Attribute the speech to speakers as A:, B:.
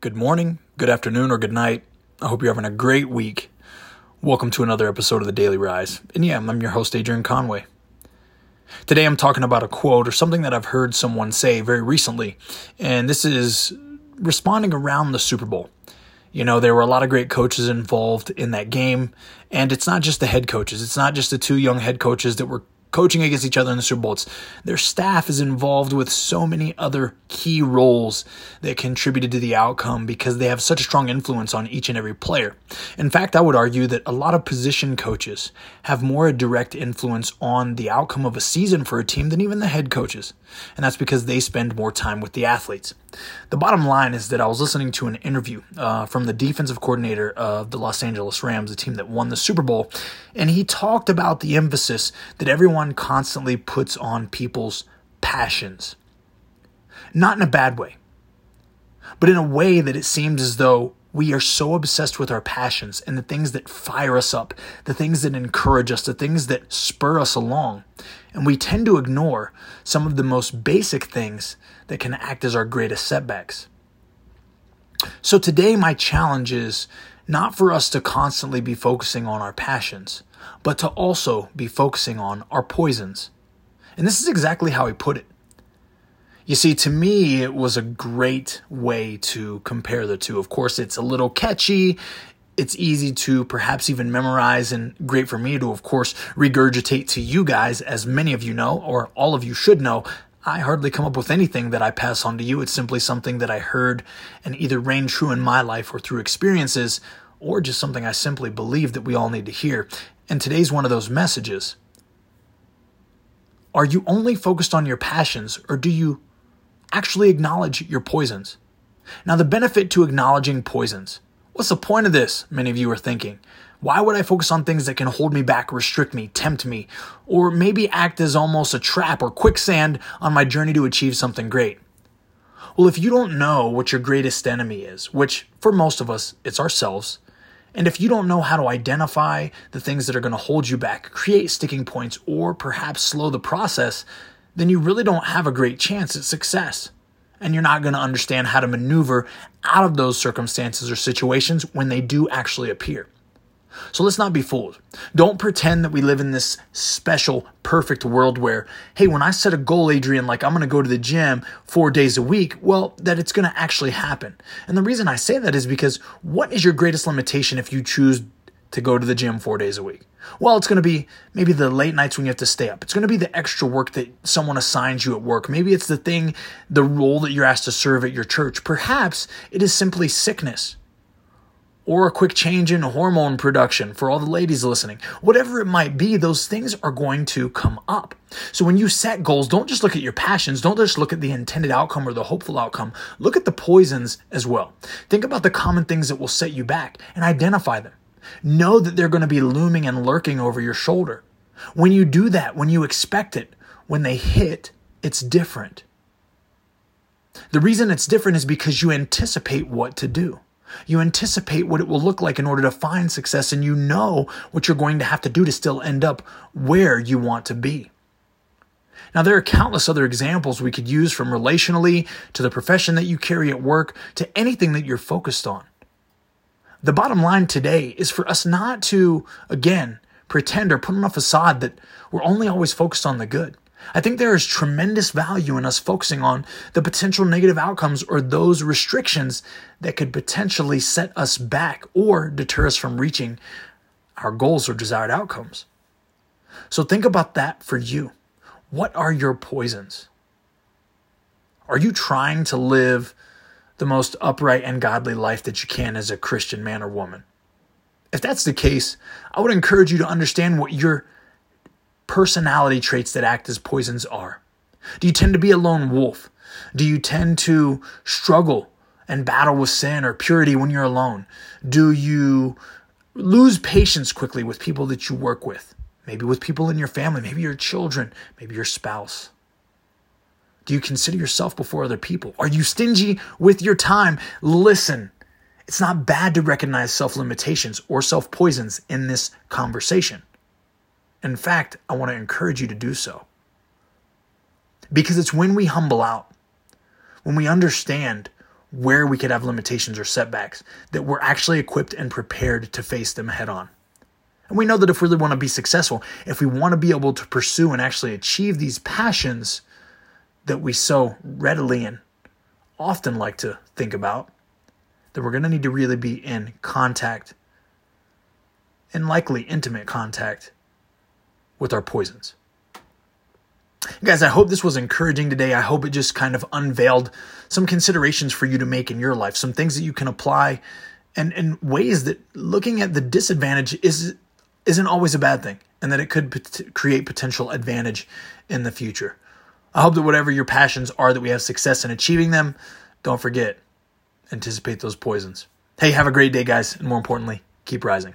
A: Good morning, good afternoon, or good night. I hope you're having a great week. Welcome to another episode of the Daily Rise. And yeah, I'm your host, Adrian Conway. Today I'm talking about a quote or something that I've heard someone say very recently, and this is responding around the Super Bowl. You know, there were a lot of great coaches involved in that game, and it's not just the head coaches. It's not just the two young head coaches that were coaching against each other in the Super Bowl. It's, their staff is involved with so many other key roles that contributed to the outcome because they have such a strong influence on each and every player. In fact, I would argue that a lot of position coaches have more a direct influence on the outcome of a season for a team than even the head coaches. And that's because they spend more time with the athletes. The bottom line is that I was listening to an interview uh, from the defensive coordinator of the Los Angeles Rams, the team that won the Super Bowl, and he talked about the emphasis that everyone constantly puts on people's passions. Not in a bad way, but in a way that it seems as though we are so obsessed with our passions and the things that fire us up, the things that encourage us, the things that spur us along. And we tend to ignore some of the most basic things that can act as our greatest setbacks. So today, my challenge is not for us to constantly be focusing on our passions, but to also be focusing on our poisons. And this is exactly how he put it. You see, to me, it was a great way to compare the two. Of course, it's a little catchy. It's easy to perhaps even memorize and great for me to, of course, regurgitate to you guys, as many of you know, or all of you should know. I hardly come up with anything that I pass on to you. It's simply something that I heard and either rang true in my life or through experiences, or just something I simply believe that we all need to hear. And today's one of those messages. Are you only focused on your passions, or do you actually acknowledge your poisons. Now, the benefit to acknowledging poisons. What's the point of this? Many of you are thinking. Why would I focus on things that can hold me back, restrict me, tempt me, or maybe act as almost a trap or quicksand on my journey to achieve something great? Well, if you don't know what your greatest enemy is, which for most of us, it's ourselves, and if you don't know how to identify the things that are going to hold you back, create sticking points, or perhaps slow the process, then you really don't have a great chance at success. And you're not going to understand how to maneuver out of those circumstances or situations when they do actually appear. So let's not be fooled. Don't pretend that we live in this special, perfect world where, hey, when I set a goal, Adrian, like I'm going to go to the gym four days a week, well, that it's going to actually happen. And the reason I say that is because what is your greatest limitation if you choose to go to the gym four days a week? Well, it's going to be maybe the late nights when you have to stay up. It's going to be the extra work that someone assigns you at work. Maybe it's the thing, the role that you're asked to serve at your church. Perhaps it is simply sickness or a quick change in hormone production for all the ladies listening. Whatever it might be, those things are going to come up. So when you set goals, don't just look at your passions, don't just look at the intended outcome or the hopeful outcome. Look at the poisons as well. Think about the common things that will set you back and identify them. Know that they're going to be looming and lurking over your shoulder. When you do that, when you expect it, when they hit, it's different. The reason it's different is because you anticipate what to do. You anticipate what it will look like in order to find success, and you know what you're going to have to do to still end up where you want to be. Now, there are countless other examples we could use from relationally to the profession that you carry at work to anything that you're focused on. The bottom line today is for us not to, again, pretend or put on a facade that we're only always focused on the good. I think there is tremendous value in us focusing on the potential negative outcomes or those restrictions that could potentially set us back or deter us from reaching our goals or desired outcomes. So think about that for you. What are your poisons? Are you trying to live the most upright and godly life that you can as a Christian man or woman. If that's the case, I would encourage you to understand what your personality traits that act as poisons are. Do you tend to be a lone wolf? Do you tend to struggle and battle with sin or purity when you're alone? Do you lose patience quickly with people that you work with? Maybe with people in your family, maybe your children, maybe your spouse. Do you consider yourself before other people? Are you stingy with your time? Listen, it's not bad to recognize self limitations or self poisons in this conversation. In fact, I want to encourage you to do so. Because it's when we humble out, when we understand where we could have limitations or setbacks, that we're actually equipped and prepared to face them head on. And we know that if we really want to be successful, if we want to be able to pursue and actually achieve these passions that we so readily and often like to think about, that we're going to need to really be in contact and likely intimate contact with our poisons. Guys, I hope this was encouraging today. I hope it just kind of unveiled some considerations for you to make in your life, some things that you can apply and, and ways that looking at the disadvantage is isn't always a bad thing and that it could pot- create potential advantage in the future. I hope that whatever your passions are that we have success in achieving them, don't forget anticipate those poisons. Hey, have a great day guys, and more importantly, keep rising.